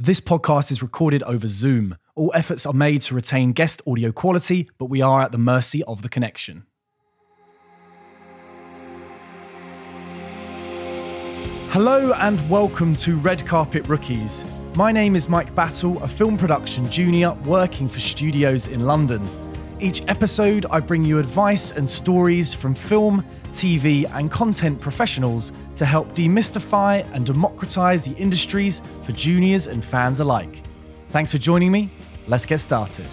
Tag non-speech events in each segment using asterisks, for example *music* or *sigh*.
This podcast is recorded over Zoom. All efforts are made to retain guest audio quality, but we are at the mercy of the connection. Hello and welcome to Red Carpet Rookies. My name is Mike Battle, a film production junior working for studios in London. Each episode, I bring you advice and stories from film, TV, and content professionals to help demystify and democratize the industries for juniors and fans alike. Thanks for joining me. Let's get started.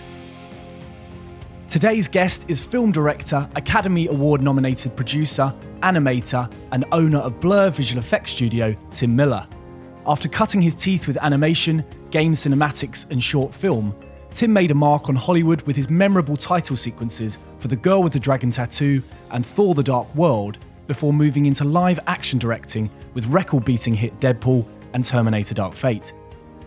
Today's guest is film director, Academy Award nominated producer, animator, and owner of Blur Visual Effects Studio, Tim Miller. After cutting his teeth with animation, game cinematics, and short film, Tim made a mark on Hollywood with his memorable title sequences for The Girl with the Dragon Tattoo and Thor the Dark World before moving into live action directing with record beating hit Deadpool and Terminator Dark Fate.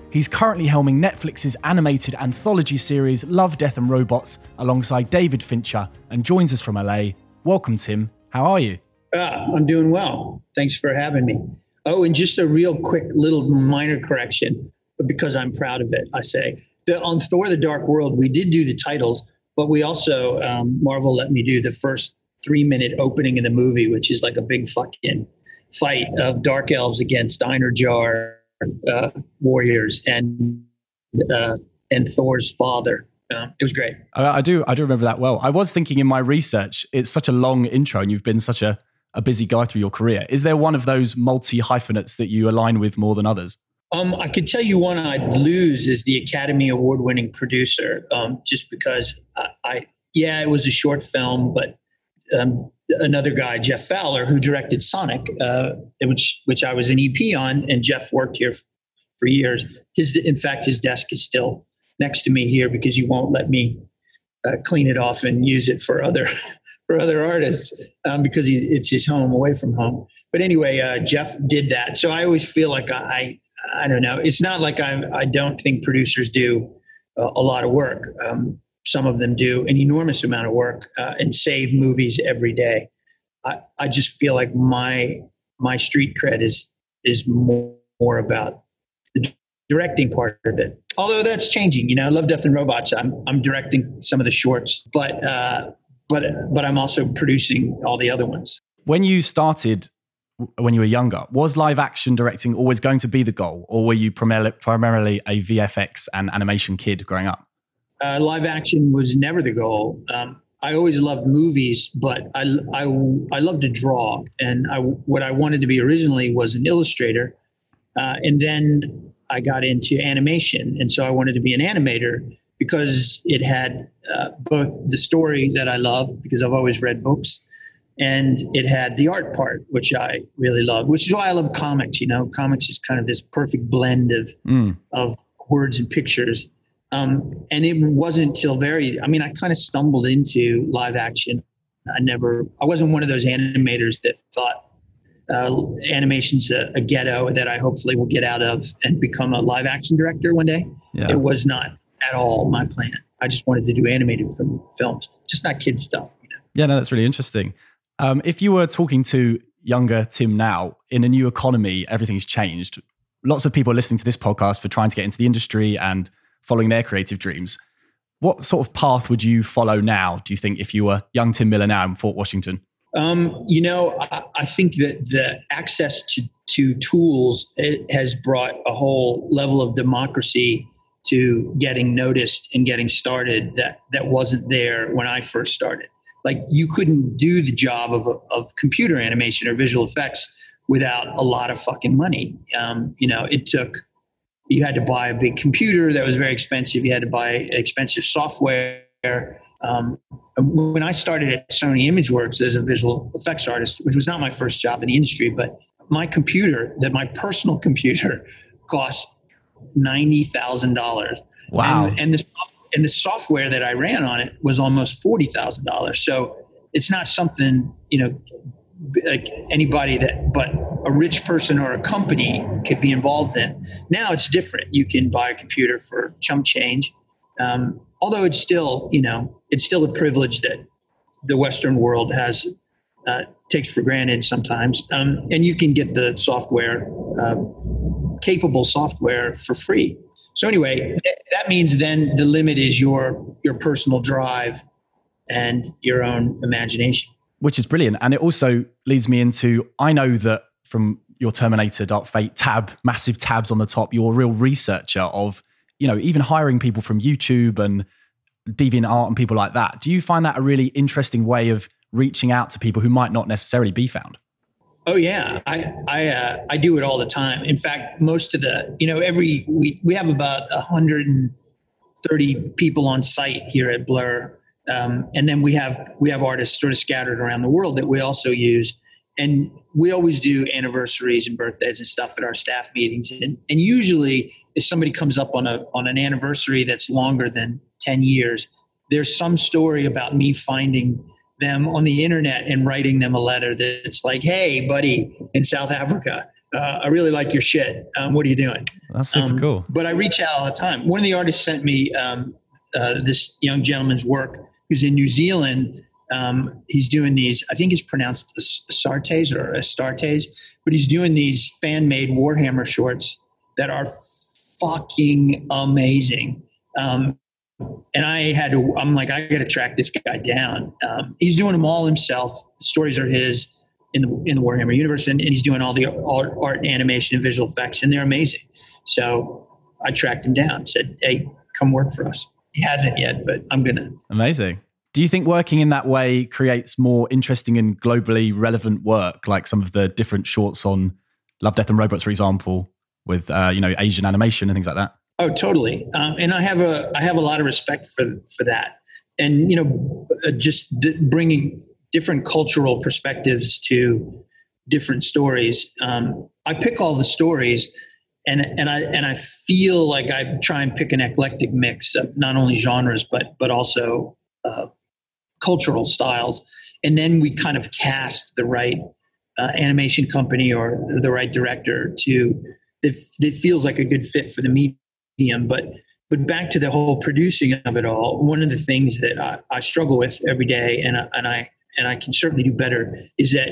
He's currently helming Netflix's animated anthology series Love, Death and Robots alongside David Fincher and joins us from LA. Welcome, Tim. How are you? Uh, I'm doing well. Thanks for having me. Oh, and just a real quick little minor correction, because I'm proud of it, I say the, on Thor: The Dark World, we did do the titles, but we also um, Marvel let me do the first three minute opening of the movie, which is like a big fucking fight of dark elves against Einherjar uh, warriors and uh, and Thor's father. Um, it was great. I, I do. I do remember that well. I was thinking in my research, it's such a long intro, and you've been such a a busy guy through your career. Is there one of those multi hyphenates that you align with more than others? Um, I could tell you one I'd lose is the Academy Award winning producer, um, just because I, I, yeah, it was a short film, but um, another guy, Jeff Fowler, who directed Sonic, uh, which which I was an EP on, and Jeff worked here f- for years. His, in fact, his desk is still next to me here because he won't let me uh, clean it off and use it for other *laughs* for other artists um, because he, it's his home away from home. But anyway, uh, Jeff did that, so I always feel like I I don't know. It's not like I I don't think producers do a, a lot of work. Um, some of them do an enormous amount of work uh, and save movies every day. I, I just feel like my my street cred is is more, more about the directing part of it. Although that's changing, you know. I love Death and Robots. I'm I'm directing some of the shorts, but uh, but but I'm also producing all the other ones. When you started when you were younger. Was live action directing always going to be the goal, or were you primarily a VFX and animation kid growing up? Uh, live action was never the goal. Um, I always loved movies, but I, I, I love to draw. And I, what I wanted to be originally was an illustrator. Uh, and then I got into animation. And so I wanted to be an animator because it had uh, both the story that I love, because I've always read books, and it had the art part, which I really love, which is why I love comics. You know, comics is kind of this perfect blend of mm. of words and pictures. Um, and it wasn't till very, I mean, I kind of stumbled into live action. I never, I wasn't one of those animators that thought uh, animation's a, a, ghetto that I hopefully will get out of and become a live action director one day. Yeah. It was not at all my plan. I just wanted to do animated film, films, just not kid stuff. You know? Yeah, no, that's really interesting. Um, if you were talking to younger Tim now in a new economy, everything's changed. Lots of people are listening to this podcast for trying to get into the industry and following their creative dreams. What sort of path would you follow now, do you think, if you were young Tim Miller now in Fort Washington? Um, you know, I, I, think that the access to, to tools has brought a whole level of democracy to getting noticed and getting started that, that wasn't there when I first started like you couldn't do the job of, of computer animation or visual effects without a lot of fucking money. Um, you know, it took, you had to buy a big computer that was very expensive. You had to buy expensive software. Um, when I started at Sony ImageWorks as a visual effects artist, which was not my first job in the industry, but my computer, that my personal *laughs* computer, cost ninety thousand dollars. Wow! And, and the and the software that I ran on it was almost forty thousand dollars. So it's not something you know like anybody that but a rich person or a company could be involved in. Now it's different. You can buy a computer for chump change. Um, although it's still you know it's still a privilege that the Western world has uh, takes for granted sometimes. Um, and you can get the software, uh, capable software for free. So anyway, that means then the limit is your your personal drive and your own imagination. Which is brilliant. And it also leads me into I know that from your Terminator Dark Fate tab, massive tabs on the top, you're a real researcher of, you know, even hiring people from YouTube and deviant art and people like that. Do you find that a really interesting way of reaching out to people who might not necessarily be found? Oh yeah, I I uh, I do it all the time. In fact, most of the you know every we we have about 130 people on site here at Blur, um, and then we have we have artists sort of scattered around the world that we also use. And we always do anniversaries and birthdays and stuff at our staff meetings. And, and usually, if somebody comes up on a on an anniversary that's longer than 10 years, there's some story about me finding them on the internet and writing them a letter that's like, "Hey, buddy, in South Africa, uh, I really like your shit. Um, what are you doing?" That's super um, cool. But I reach out all the time. One of the artists sent me um, uh, this young gentleman's work who's in New Zealand. Um, he's doing these. I think it's pronounced Astartes or Astartes, but he's doing these fan-made Warhammer shorts that are fucking amazing. Um, and I had to. I'm like, I got to track this guy down. Um, he's doing them all himself. The stories are his in the in the Warhammer universe, and, and he's doing all the art, art, and animation and visual effects, and they're amazing. So I tracked him down. Said, "Hey, come work for us." He hasn't yet, but I'm gonna. Amazing. Do you think working in that way creates more interesting and globally relevant work, like some of the different shorts on Love, Death, and Robots, for example, with uh, you know Asian animation and things like that? Oh, totally. Um, and I have a I have a lot of respect for for that. And you know, uh, just bringing different cultural perspectives to different stories. Um, I pick all the stories, and and I and I feel like I try and pick an eclectic mix of not only genres but but also uh, cultural styles. And then we kind of cast the right uh, animation company or the right director to that feels like a good fit for the medium medium. But but back to the whole producing of it all, one of the things that I, I struggle with every day, and I, and I and I can certainly do better, is that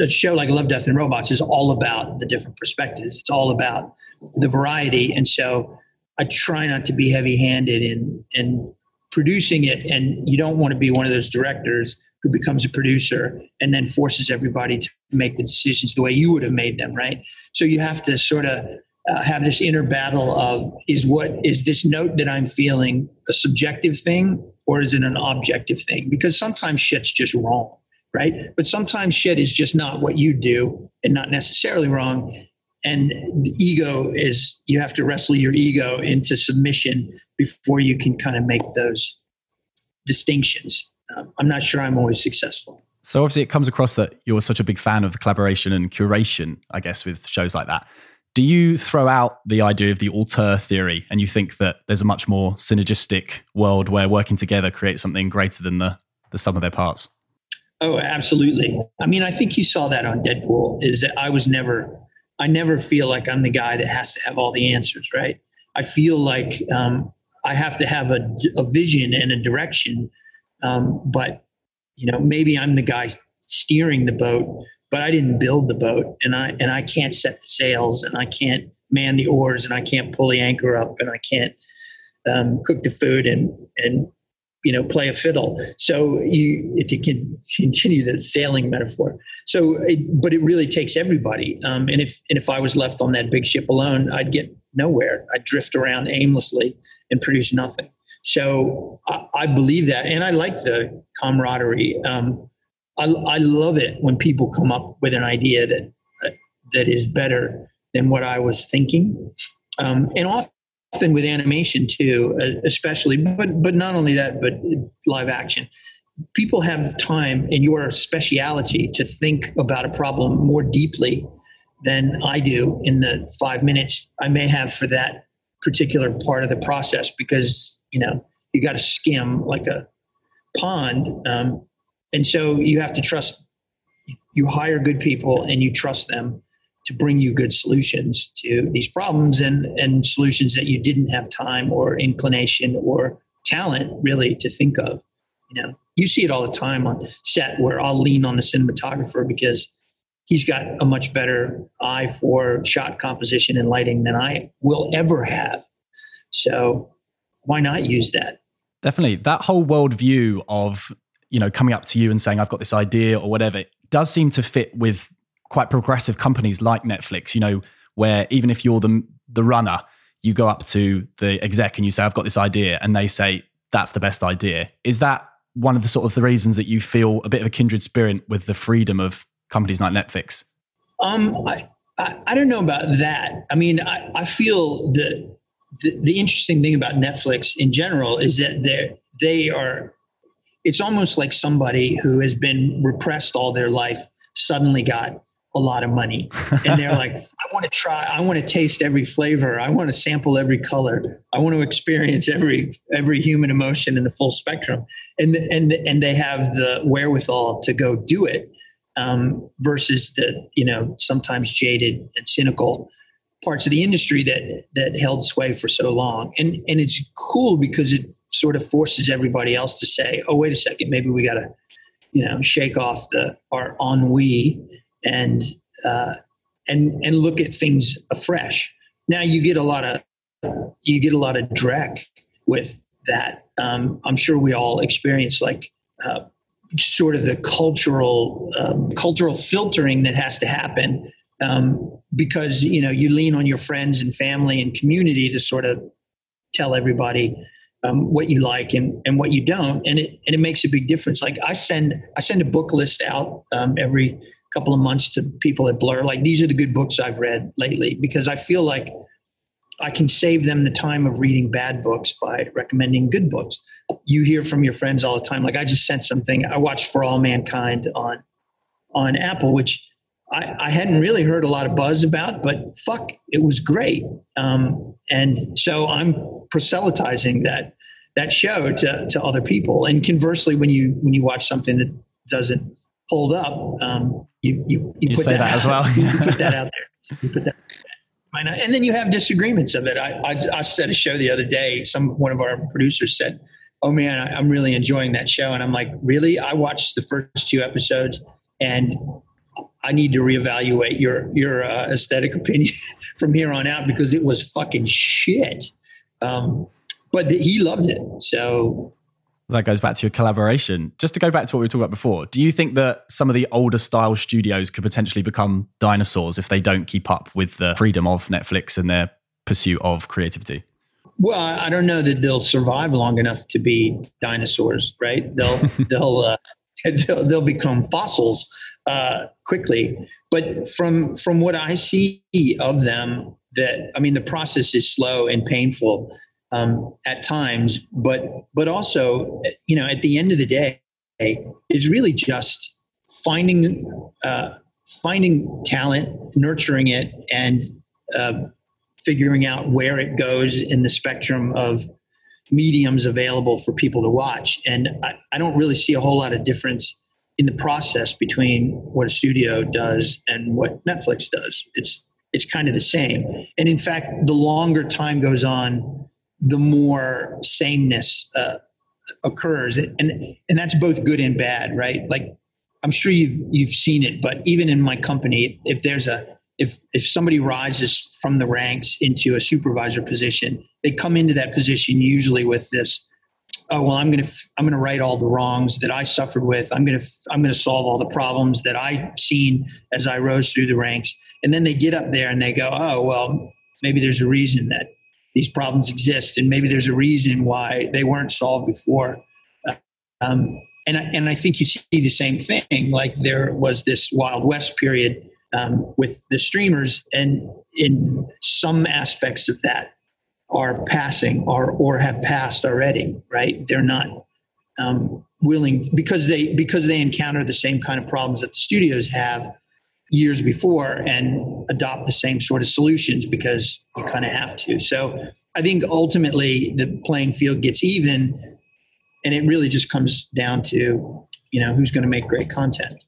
a show like Love, Death, and Robots is all about the different perspectives. It's all about the variety, and so I try not to be heavy-handed in in producing it. And you don't want to be one of those directors who becomes a producer and then forces everybody to make the decisions the way you would have made them, right? So you have to sort of uh, have this inner battle of is what is this note that I'm feeling a subjective thing or is it an objective thing? Because sometimes shit's just wrong, right? But sometimes shit is just not what you do and not necessarily wrong. And the ego is you have to wrestle your ego into submission before you can kind of make those distinctions. Um, I'm not sure I'm always successful. So obviously, it comes across that you're such a big fan of the collaboration and curation, I guess, with shows like that. Do you throw out the idea of the auteur theory and you think that there's a much more synergistic world where working together creates something greater than the, the sum of their parts? Oh, absolutely. I mean, I think you saw that on Deadpool is that I was never, I never feel like I'm the guy that has to have all the answers, right? I feel like um, I have to have a, a vision and a direction. Um, but, you know, maybe I'm the guy steering the boat but I didn't build the boat and I and I can't set the sails and I can't man the oars and I can't pull the anchor up and I can't um, cook the food and and you know play a fiddle. So if you to continue the sailing metaphor. So, it, but it really takes everybody. Um, and if and if I was left on that big ship alone, I'd get nowhere. I'd drift around aimlessly and produce nothing. So I, I believe that, and I like the camaraderie. Um, I, I love it when people come up with an idea that that is better than what I was thinking, um, and often with animation too, uh, especially. But but not only that, but live action. People have time in your speciality to think about a problem more deeply than I do in the five minutes I may have for that particular part of the process because you know you got to skim like a pond um, and so you have to trust you hire good people and you trust them to bring you good solutions to these problems and and solutions that you didn't have time or inclination or talent really to think of you know you see it all the time on set where i'll lean on the cinematographer because he's got a much better eye for shot composition and lighting than i will ever have So why not use that? Definitely. That whole worldview of, you know, coming up to you and saying, I've got this idea or whatever, it does seem to fit with quite progressive companies like Netflix, you know, where even if you're the, the runner, you go up to the exec and you say, I've got this idea, and they say, that's the best idea. Is that one of the sort of the reasons that you feel a bit of a kindred spirit with the freedom of companies like Netflix? Um, I, I, I don't know about that. I mean, I, I feel that the, the interesting thing about Netflix in general is that they they are. It's almost like somebody who has been repressed all their life suddenly got a lot of money. And they're like *laughs* i want to try i want to taste every flavor. I want to sample every color. I want to experience every every human emotion in the full spectrum. And and and they have the wherewithal to go do it um, versus the you know sometimes jaded and cynical parts of the industry that that held sway for so long and and it's cool because it sort of forces everybody else to say oh wait a second maybe we got to you know shake off the our ennui and uh, and and look at things afresh. Now you get a lot of you get a lot of dreck with that. Um, I'm sure we all experience like uh, sort of the cultural um, cultural filtering that has to happen um, because you know you lean on your friends and family and community to sort of tell everybody um, what you like and, and what you don't and it and it makes a big difference like i send i send a book list out um, every couple of months to people at Blur. Like these are the good books I've read lately because I feel like I can save them the time of reading bad books by recommending good books. You hear from your friends all the time. Like I just sent something. I watched For All Mankind on on Apple, which I, I hadn't really heard a lot of buzz about, but fuck, it was great. Um, and so I'm proselytizing that that show to, to other people. And conversely, when you when you watch something that doesn't hold up, um, you you, you, you put that, that as well. *laughs* *laughs* you put that out there. You put that. And then you have disagreements of it. I, I, I said a show the other day. Some one of our producers said, "Oh man, I, I'm really enjoying that show," and I'm like, "Really? I watched the first two episodes, and I need to reevaluate your your uh, aesthetic opinion *laughs* from here on out because it was fucking shit." Um, but he loved it, so that goes back to your collaboration. Just to go back to what we were talking about before, do you think that some of the older style studios could potentially become dinosaurs if they don't keep up with the freedom of Netflix and their pursuit of creativity? Well, I don't know that they'll survive long enough to be dinosaurs, right? They'll *laughs* they'll, uh, *laughs* they'll they'll become fossils uh, quickly. But from from what I see of them, that I mean, the process is slow and painful um, at times, but but also, you know, at the end of the day, is really just finding uh, finding talent, nurturing it, and uh, figuring out where it goes in the spectrum of mediums available for people to watch. And I, I don't really see a whole lot of difference in the process between what a studio does and what Netflix does. It's it's kind of the same. And in fact, the longer time goes on, the more sameness uh, occurs, and and that's both good and bad, right? Like I'm sure you've you've seen it, but even in my company, if, if there's a if if somebody rises from the ranks into a supervisor position, they come into that position usually with this oh well i'm going to i'm going to right all the wrongs that i suffered with i'm going to i'm going to solve all the problems that i've seen as i rose through the ranks and then they get up there and they go oh well maybe there's a reason that these problems exist, and maybe there's a reason why they weren't solved before. Um, and I, and I think you see the same thing. Like there was this Wild West period um, with the streamers, and in some aspects of that are passing or or have passed already. Right? They're not um, willing because they because they encounter the same kind of problems that the studios have years before and adopt the same sort of solutions because you kind of have to. So I think ultimately the playing field gets even and it really just comes down to, you know, who's going to make great content.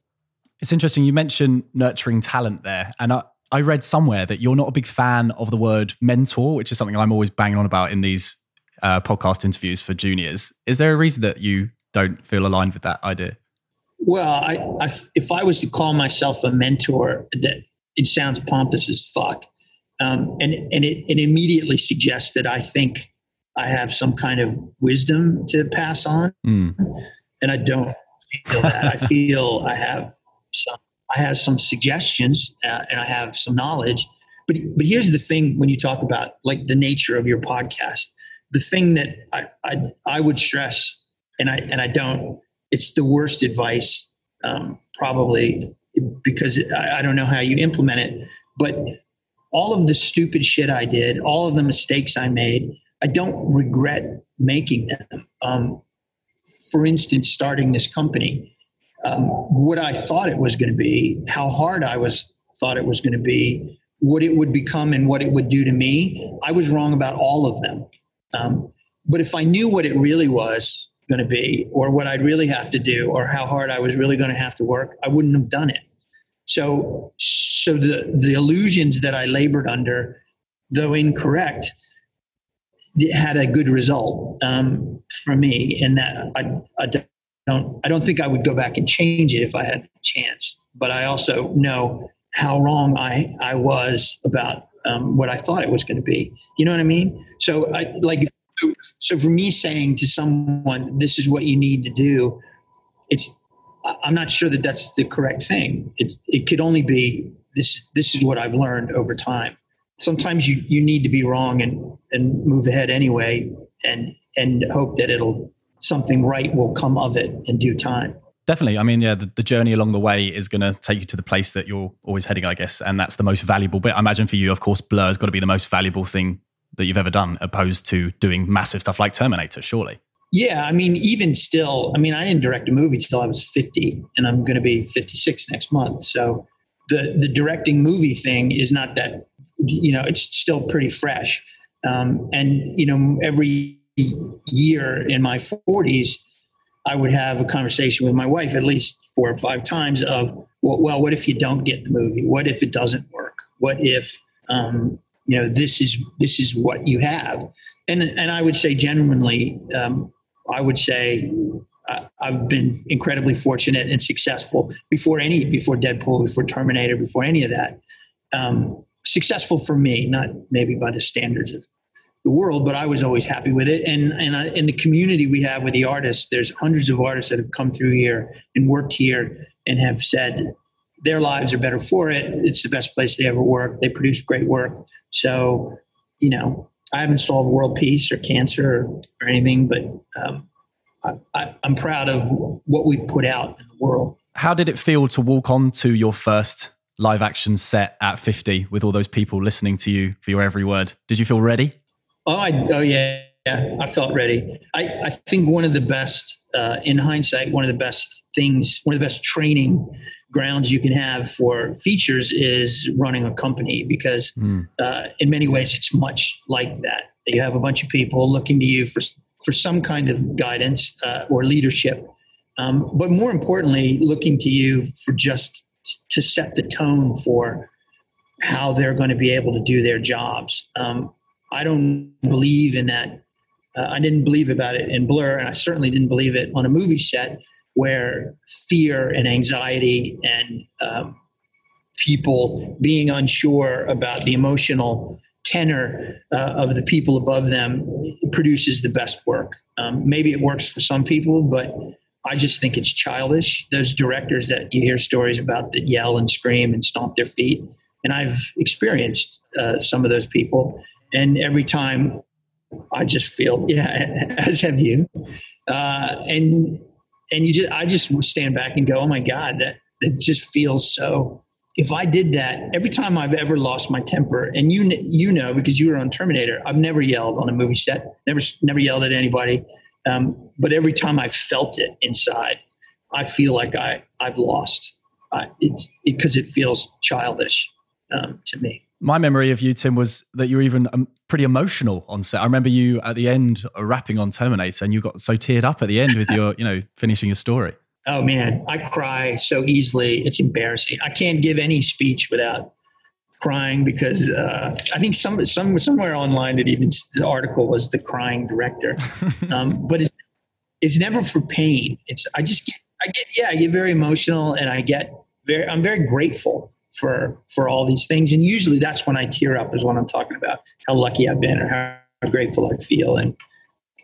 It's interesting. You mentioned nurturing talent there. And I, I read somewhere that you're not a big fan of the word mentor, which is something I'm always banging on about in these uh, podcast interviews for juniors. Is there a reason that you don't feel aligned with that idea? Well, I, I, if I was to call myself a mentor, that it sounds pompous as fuck, um, and and it, it immediately suggests that I think I have some kind of wisdom to pass on, Mm. and I don't feel that. I feel I have some. I have some suggestions, uh, and I have some knowledge. But but here's the thing: when you talk about like the nature of your podcast, the thing that I I, I would stress, and I and I don't. It's the worst advice, um, probably because I, I don't know how you implement it, but all of the stupid shit I did, all of the mistakes I made, I don't regret making them. Um, for instance, starting this company, um, what I thought it was going to be, how hard I was thought it was going to be, what it would become, and what it would do to me, I was wrong about all of them. Um, but if I knew what it really was going to be, or what I'd really have to do, or how hard I was really going to have to work, I wouldn't have done it. So, so the the illusions that I labored under, though incorrect, had a good result um, for me. In that I, I don't I don't think I would go back and change it if I had the chance. But I also know how wrong I I was about um, what I thought it was going to be. You know what I mean? So I like so for me saying to someone, "This is what you need to do," it's I'm not sure that that's the correct thing. It it could only be this. This is what I've learned over time. Sometimes you you need to be wrong and and move ahead anyway, and and hope that it'll something right will come of it in due time. Definitely. I mean, yeah, the, the journey along the way is going to take you to the place that you're always heading, I guess, and that's the most valuable bit. I imagine for you, of course, Blur has got to be the most valuable thing that you've ever done, opposed to doing massive stuff like Terminator. Surely. Yeah, I mean, even still, I mean, I didn't direct a movie till I was 50, and I'm going to be 56 next month. So the the directing movie thing is not that, you know, it's still pretty fresh. Um, and you know, every year in my 40s, I would have a conversation with my wife at least four or five times of, well, what if you don't get the movie? What if it doesn't work? What if, um, you know, this is this is what you have? And and I would say genuinely. Um, I would say I've been incredibly fortunate and successful before any, before Deadpool, before Terminator, before any of that. Um, successful for me, not maybe by the standards of the world, but I was always happy with it. And and in the community we have with the artists, there's hundreds of artists that have come through here and worked here and have said their lives are better for it. It's the best place they ever worked. They produce great work. So, you know, I haven't solved world peace or cancer or, or anything, but um, I, am proud of what we've put out in the world. How did it feel to walk on to your first live action set at 50 with all those people listening to you for your every word? Did you feel ready? Oh, I, oh yeah, yeah, I felt ready. I, I think one of the best, uh, in hindsight, one of the best things, one of the best training grounds you can have for features is running a company because mm. uh, in many ways it's much like that. You have a bunch of people looking to you for for some kind of guidance uh, or leadership, um, but more importantly, looking to you for just to set the tone for how they're going to be able to do their jobs. Um, I don't believe in that. Uh, I didn't believe about it in Blur, and I certainly didn't believe it on a movie set where fear and anxiety and um, people being unsure about the emotional tenor uh, of the people above them produces the best work. Um, maybe it works for some people, but I just think it's childish. Those directors that you hear stories about that yell and scream and stomp their feet. And I've experienced uh, some of those people. And every time I just feel, yeah, *laughs* as have you. Uh, and and you just I just stand back and go, oh my God, that it just feels so. If I did that every time I've ever lost my temper, and you you know because you were on Terminator, I've never yelled on a movie set, never never yelled at anybody, um, but every time I felt it inside, I feel like I I've lost. Uh, it's because it, it, feels childish um, to me my memory of you, Tim, was that you were even um, pretty emotional on set. I remember you at the end uh, rapping on Terminator, and you got so teared up at the end with your, you know, finishing your story. Oh man, I cry so easily. It's embarrassing. I can't give any speech without crying because uh, I think some some somewhere online it even the article was the crying director. *laughs* Um, but it's it's never for pain. It's I just get I get yeah I get very emotional and I get very I'm very grateful for for all these things and usually that's when i tear up is when i'm talking about how lucky i've been or how grateful I'd feel. And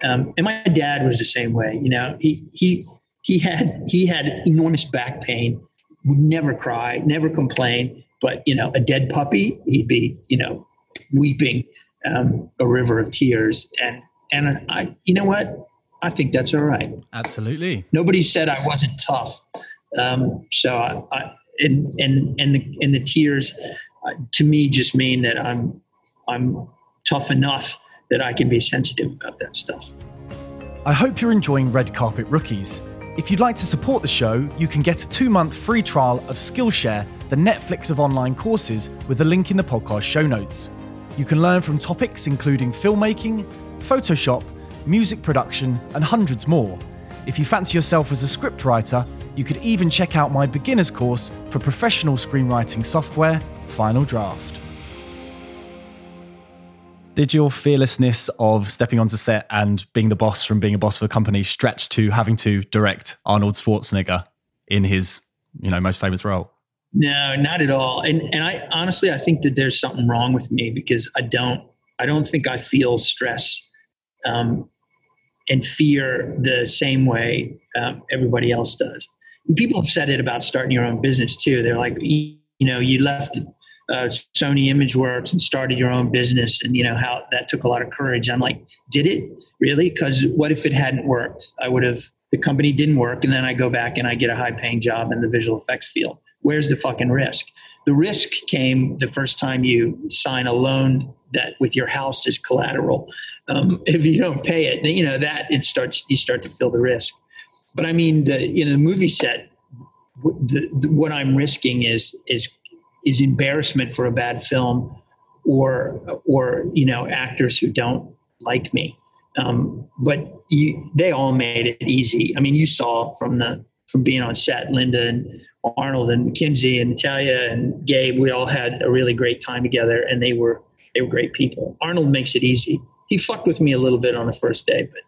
um, and my dad was the same way. You know, he he he had he had enormous back pain, would never cry, never complain. But you know, a dead puppy, he'd be you know weeping um, a river of tears. And and I, you know what? I think that's all right. Absolutely. Nobody said I wasn't tough. Um, so I, I, and and and the and the tears uh, to me just mean that I'm I'm tough enough that I can be sensitive about that stuff. I hope you're enjoying Red Carpet Rookies. If you'd like to support the show, you can get a two month free trial of Skillshare, the Netflix of online courses, with a link in the podcast show notes. You can learn from topics including filmmaking, Photoshop, music production, and hundreds more. If you fancy yourself as a scriptwriter, you could even check out my beginner's course for professional screenwriting software, Final Draft. Did your fearlessness of stepping onto set and being the boss from being a boss of a company stretch to having to direct Arnold Schwarzenegger in his, you know, most famous role? No, not at all. And and I honestly I think that there's something wrong with me because I don't I don't think I feel stress um, and fear the same way um, everybody else does. People have said it about starting your own business too. They're like, you, know, you left uh, Sony ImageWorks and started your own business, and you know how that took a lot of courage. I'm like, did it really? Because what if it hadn't worked? I would have. The company didn't work, and then I go back and I get a high paying job in the visual effects field. Where's the fucking risk? The risk came the first time you sign a loan that with your house as collateral. Um, if you don't pay it, you know that it starts. You start to feel the risk. But I mean, the know the movie set. The, the, what I'm risking is is is embarrassment for a bad film or or you know actors who don't like me. Um, but you, they all made it easy. I mean you saw from the from being on set linda and arnold and Mackenzie and natalia and gabe we all had a really great time together and they were they were great people. Arnold makes it easy. He fucked with me a little bit on the first day but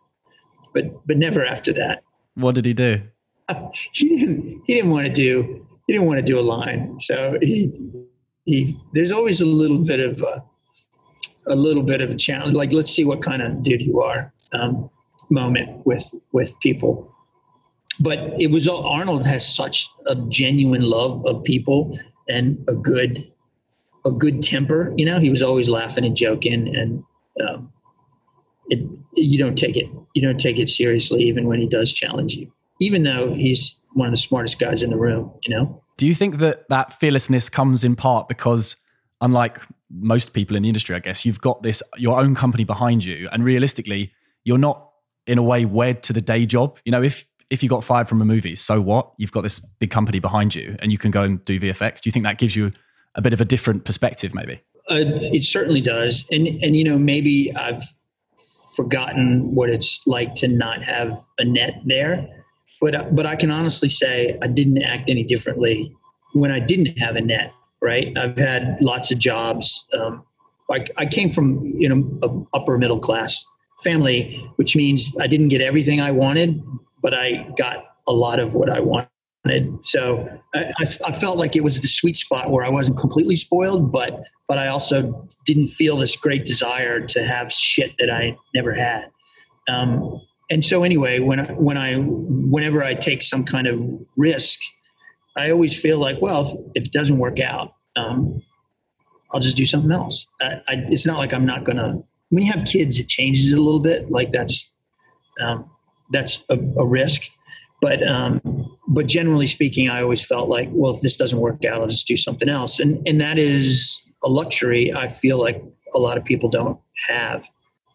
but but never after that what did he do *laughs* he didn't he didn't want to do he didn't want to do a line, so he he. There's always a little bit of a, a little bit of a challenge. Like, let's see what kind of dude you are. Um, moment with with people, but it was Arnold has such a genuine love of people and a good a good temper. You know, he was always laughing and joking, and um, it, you don't take it you don't take it seriously even when he does challenge you, even though he's one of the smartest guys in the room, you know? Do you think that that fearlessness comes in part because, unlike most people in the industry, I guess, you've got this, your own company behind you, and realistically, you're not in a way wed to the day job. You know, if, if you got fired from a movie, so what? You've got this big company behind you and you can go and do VFX. Do you think that gives you a bit of a different perspective, maybe? Uh, it certainly does. And, and, you know, maybe I've forgotten what it's like to not have a net there but but I can honestly say I didn't act any differently when I didn't have a net. Right, I've had lots of jobs. Um, I, I came from you know a upper middle class family, which means I didn't get everything I wanted, but I got a lot of what I wanted. So I, I, felt like it was the sweet spot where I wasn't completely spoiled, but but I also didn't feel this great desire to have shit that I never had. Um, and so anyway, when I, when I whenever I take some kind of risk, I always feel like, well, if, it doesn't work out, um, I'll just do something else. I, I, it's not like I'm not gonna. When you have kids, it changes a little bit. Like that's um, that's a, a, risk, but um, but generally speaking, I always felt like, well, if this doesn't work out, I'll just do something else, and and that is a luxury I feel like a lot of people don't have.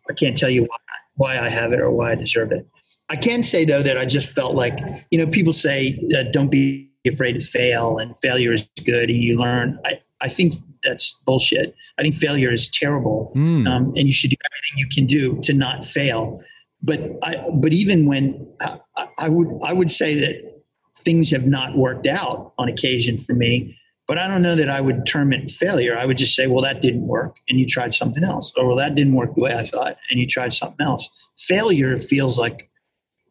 I can't tell you why why I have it or why I deserve it. I can say though that I just felt like you know people say uh, don't be afraid to fail and failure is good and you learn. I I think that's bullshit. I think failure is terrible, mm. um, and you should do everything you can do to not fail. But I but even when I, I would I would say that things have not worked out on occasion for me but I don't know that I would term it failure. I would just say, well, that didn't work and you tried something else. Or, well, that didn't work the way I thought and you tried something else. Failure feels like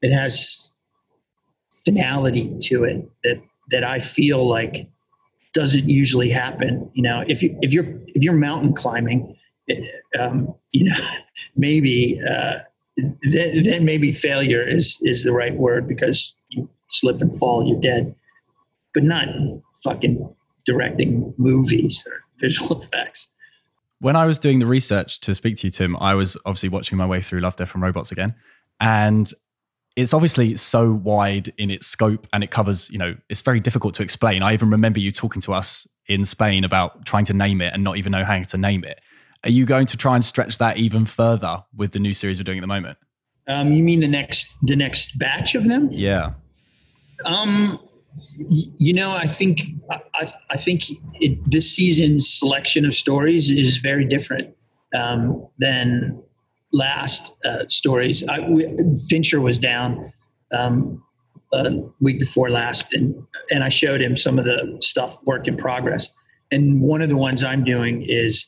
it has finality to it that, that I feel like doesn't usually happen. You know, if you, if you're, if you're mountain climbing um, you know, *laughs* maybe uh, then, then maybe failure is is the right word because slip and fall, you're dead. But not fucking directing movies or *laughs* visual effects. When I was doing the research to speak to you, Tim, I was obviously watching my way through Love, Death, and Robots again, and it's obviously so wide in its scope and it covers, you know, it's very difficult to explain. I even remember you talking to us in Spain about trying to name it and not even know how to name it. Are you going to try and stretch that even further with the new series we're doing at the moment? Um, you mean the next the next batch of them? Yeah. Um, you know, I think I, I think it, this season's selection of stories is very different um, than last uh, stories. I, we, Fincher was down um, a week before last, and and I showed him some of the stuff work in progress. And one of the ones I'm doing is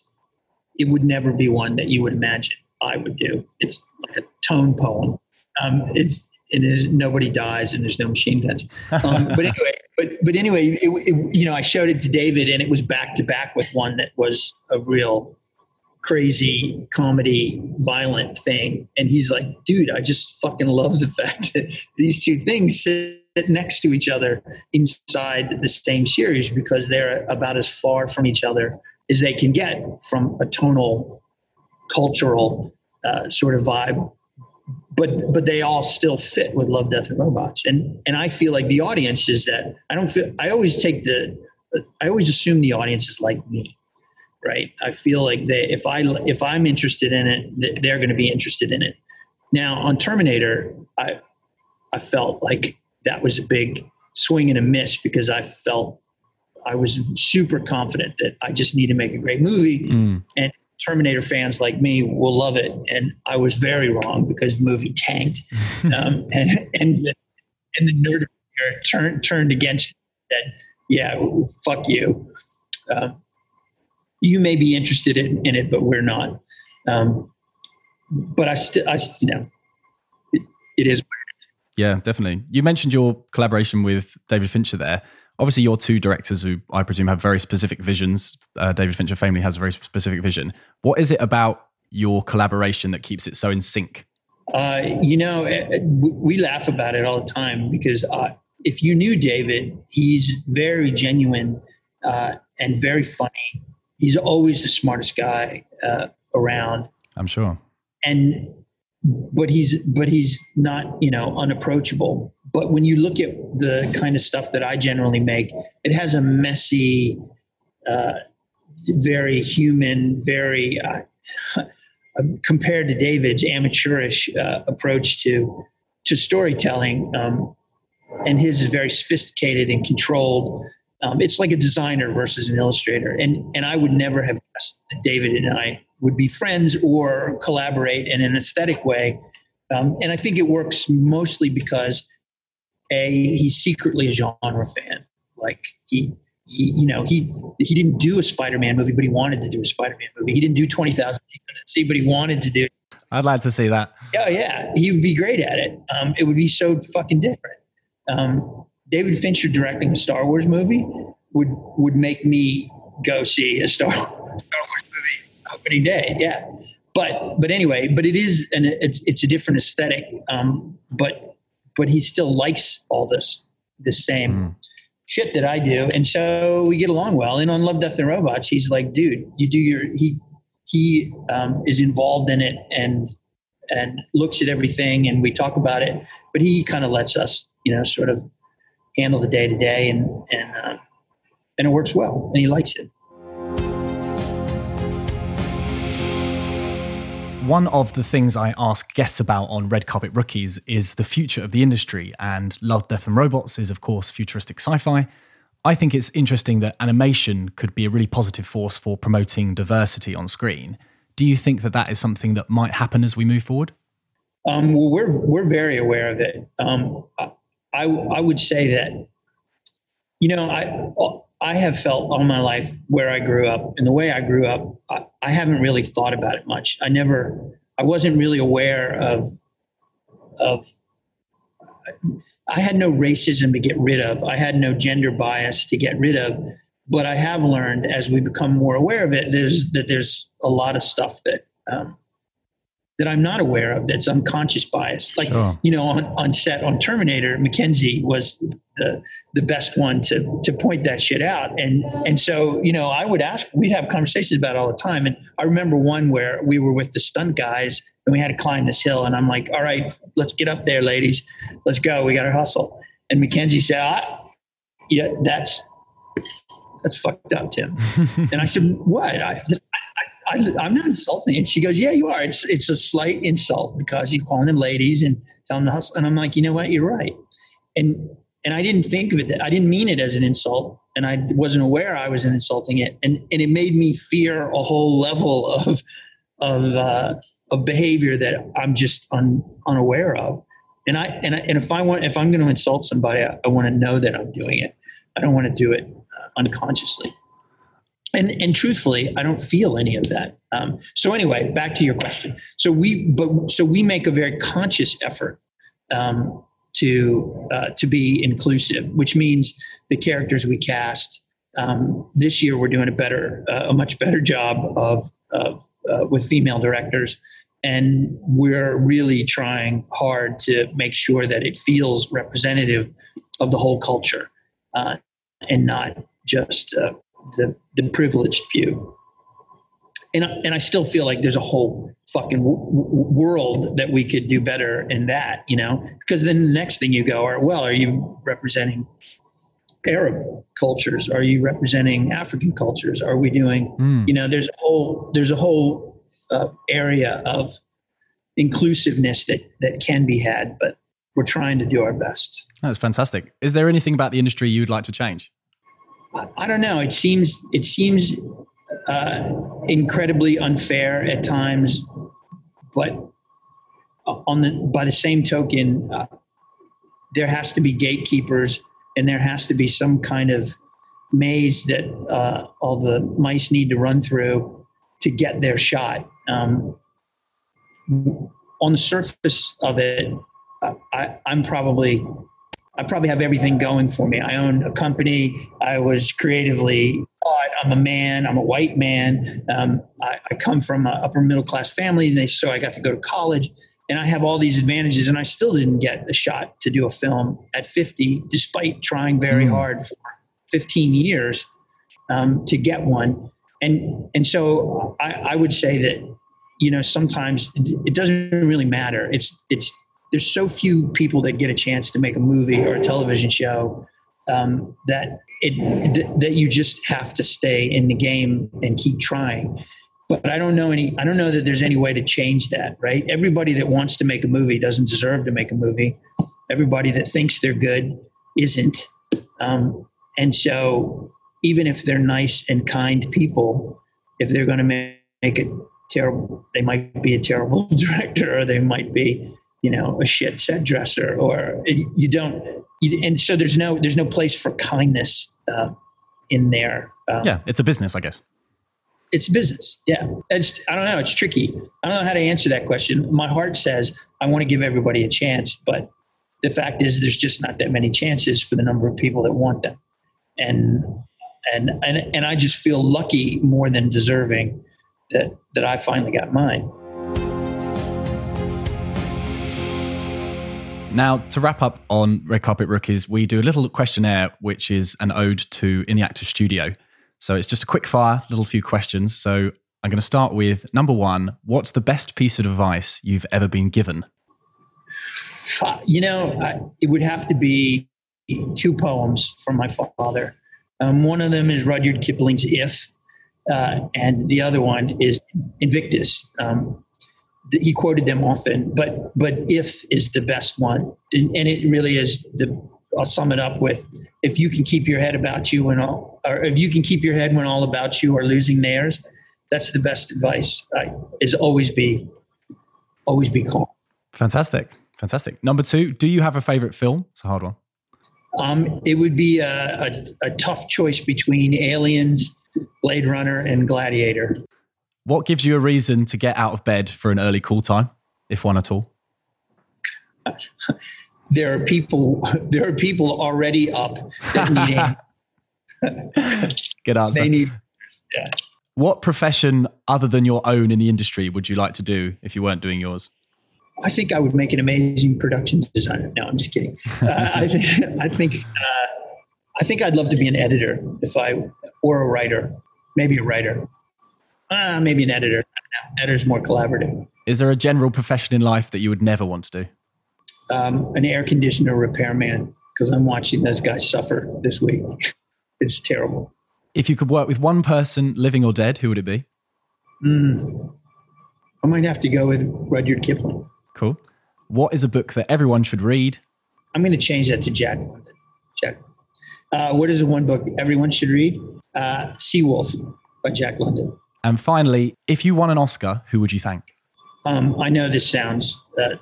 it would never be one that you would imagine I would do. It's like a tone poem. Um, it's and nobody dies and there's no machine guns. Um, but *laughs* anyway, but but anyway, it, it, you know, I showed it to David and it was back to back with one that was a real crazy comedy violent thing and he's like dude i just fucking love the fact *laughs* that these two things sit next to each other inside the same series because they're about as far from each other as they can get from a tonal cultural uh, sort of vibe but but they all still fit with love death and robots and and i feel like the audience is that i don't feel i always take the i always assume the audience is like me right i feel like they if i if i'm interested in it they're going to be interested in it now on terminator i i felt like that was a big swing and a miss because i felt I was super confident that I just need to make a great movie. Mm. And Terminator fans like me will love it. And I was very wrong because the movie tanked. *laughs* um, and, and, and the nerd turned, turned against it, said, yeah, fuck you. Um, you may be interested in, in, it, but we're not. Um, but I still, I, you know, it, it is. Yeah, definitely. You mentioned your collaboration with David Fincher there obviously you're two directors who I presume have very specific visions. Uh, David Fincher famously has a very specific vision. What is it about your collaboration that keeps it so in sync? Uh, you know, eh, eh, we laugh about it all the time because uh, if you knew David, he's very genuine uh, and very funny. He's always the smartest guy uh, around. I'm sure. And but he's but he's not you know unapproachable but when you look at the kind of stuff that I generally make, it has a messy, uh, very human, very uh, *laughs* compared to David's amateurish uh, approach to to storytelling. Um, and his is very sophisticated and controlled. Um, it's like a designer versus an illustrator. And and I would never have guessed that David and I would be friends or collaborate in an aesthetic way. Um, and I think it works mostly because a he's secretly a genre fan. Like he, he you know, he he didn't do a Spider-Man movie, but he wanted to do a Spider-Man movie. He didn't do twenty thousand see, but he wanted to do. I'd like to see that. Oh yeah, he would be great at it. Um, it would be so fucking different. Um, David Fincher directing a Star Wars movie would would make me go see a Star, *laughs* Star Wars movie opening day. Yeah, but but anyway, but it is an it's it's a different aesthetic. Um, but but he still likes all this the same mm. shit that I do, and so we get along well. And on Love, Death, and Robots, he's like, dude, you do your he he um, is involved in it and and looks at everything, and we talk about it. But he kind of lets us, you know, sort of handle the day to day, and and uh, and it works well, and he likes it. One of the things I ask guests about on Red Carpet Rookies is the future of the industry, and Love, Death, and Robots is, of course, futuristic sci fi. I think it's interesting that animation could be a really positive force for promoting diversity on screen. Do you think that that is something that might happen as we move forward? Um, well, we're we're very aware of it. Um, I I would say that you know I I have felt all my life where I grew up and the way I grew up, I, I, haven't really thought about it much. I never, I wasn't really aware of, of, I had no racism to get rid of. I had no gender bias to get rid of. but I have learned as we become more aware of it, there's that there's a lot of stuff that um, that I'm not aware of that's unconscious bias. Like oh. you know, on, on set on Terminator, Mackenzie was the the best one to to point that shit out. And and so you know, I would ask, we'd have conversations about it all the time. And I remember one where we were with the stunt guys and we had to climb this hill, and I'm like, all right, let's get up there, ladies, let's go, we got to hustle. And Mackenzie said, ah, yeah, that's that's fucked up, Tim. *laughs* and I said, what? I just, I, am not insulting. And she goes, yeah, you are. It's, it's a slight insult because you're calling them ladies and telling them to hustle. And I'm like, you know what? You're right. And, and I didn't think of it. That, I didn't mean it as an insult and I wasn't aware I was insulting it. And, and it made me fear a whole level of, of, uh, of behavior that I'm just un, unaware of. And I, and I, and if I want, if I'm going to insult somebody, I, I want to know that I'm doing it. I don't want to do it unconsciously. And, and truthfully, I don't feel any of that. Um, so anyway, back to your question. So we, but so we make a very conscious effort um, to uh, to be inclusive, which means the characters we cast. Um, this year, we're doing a better, uh, a much better job of, of uh, with female directors, and we're really trying hard to make sure that it feels representative of the whole culture, uh, and not just uh, the the privileged few. And and I still feel like there's a whole fucking w- w- world that we could do better in that, you know, because then the next thing you go are well, are you representing Arab cultures? Are you representing African cultures? Are we doing, mm. you know, there's a whole there's a whole uh, area of inclusiveness that that can be had, but we're trying to do our best. That's fantastic. Is there anything about the industry you'd like to change? I don't know. It seems it seems uh, incredibly unfair at times, but on the by the same token, uh, there has to be gatekeepers, and there has to be some kind of maze that uh, all the mice need to run through to get their shot. Um, on the surface of it, I, I'm probably I probably have everything going for me. I own a company. I was creatively taught. I'm a man. I'm a white man. Um, I, I, come from an upper middle class family, and they, so I got to go to college. And I have all these advantages, and I still didn't get a shot to do a film at 50, despite trying very mm. hard for 15 years um, to get one. And and so I, I would say that you know sometimes it doesn't really matter. It's it's there's so few people that get a chance to make a movie or a television show um, that it th- that you just have to stay in the game and keep trying. But I don't know any. I don't know that there's any way to change that. Right? Everybody that wants to make a movie doesn't deserve to make a movie. Everybody that thinks they're good isn't. Um, and so, even if they're nice and kind people, if they're going to make, make it terrible, they might be a terrible *laughs* director, or they might be you know a shit set dresser or you don't you, and so there's no there's no place for kindness uh, in there um, yeah it's a business i guess. It's business yeah. It's i don't know it's tricky. I don't know how to answer that question. My heart says i want to give everybody a chance but the fact is there's just not that many chances for the number of people that want them. And and and, and i just feel lucky more than deserving that that i finally got mine Now, to wrap up on Red Carpet Rookies, we do a little questionnaire, which is an ode to In the Actor Studio. So it's just a quick fire, little few questions. So I'm going to start with number one What's the best piece of advice you've ever been given? You know, it would have to be two poems from my father. Um, one of them is Rudyard Kipling's If, uh, and the other one is Invictus. Um, he quoted them often, but but if is the best one, and, and, it really is the. I'll sum it up with: if you can keep your head about you and all, or if you can keep your head when all about you are losing theirs, that's the best advice. Right? Is always be, always be calm. Fantastic, fantastic. Number two, do you have a favorite film? It's a hard one. Um, it would be a, a, a tough choice between Aliens, Blade Runner, and Gladiator. What gives you a reason to get out of bed for an early call time, if one at all? *laughs* there are people. There are people already up that need. Good answer. They need, yeah. What profession other than your own in the industry would you like to do if you weren't doing yours? I think I would make an amazing production designer. No, I'm just kidding. Uh, I think I think uh, I think I'd love to be an editor if I or a writer, maybe a writer, uh, maybe an editor. Editor's more collaborative. Is there a general profession in life that you would never want to do? Um, an air conditioner repairman because I'm watching those guys suffer this week. *laughs* it's terrible. If you could work with one person, living or dead, who would it be? Mm. I might have to go with Rudyard Kipling. Cool. What is a book that everyone should read? I'm going to change that to Jack London. Jack. Uh, what is the one book everyone should read? Uh, Seawolf by Jack London. And finally, if you won an Oscar, who would you thank? Um, I know this sounds uh,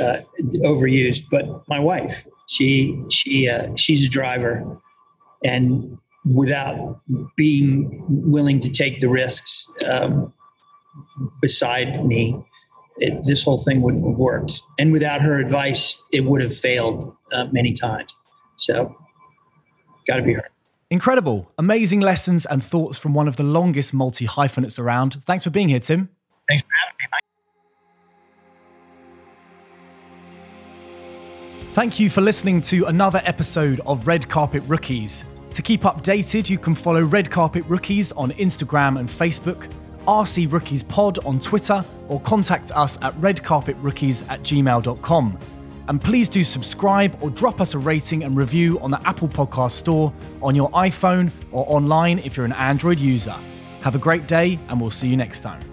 uh, overused, but my wife. She she uh, she's a driver, and without being willing to take the risks um, beside me, it, this whole thing wouldn't have worked. And without her advice, it would have failed uh, many times. So, got to be her. Incredible. Amazing lessons and thoughts from one of the longest multi hyphenates around. Thanks for being here, Tim. Thanks for having me. Thank you for listening to another episode of Red Carpet Rookies. To keep updated, you can follow Red Carpet Rookies on Instagram and Facebook, RC Rookies Pod on Twitter, or contact us at redcarpetrookies at gmail.com. And please do subscribe or drop us a rating and review on the Apple Podcast Store on your iPhone or online if you're an Android user. Have a great day, and we'll see you next time.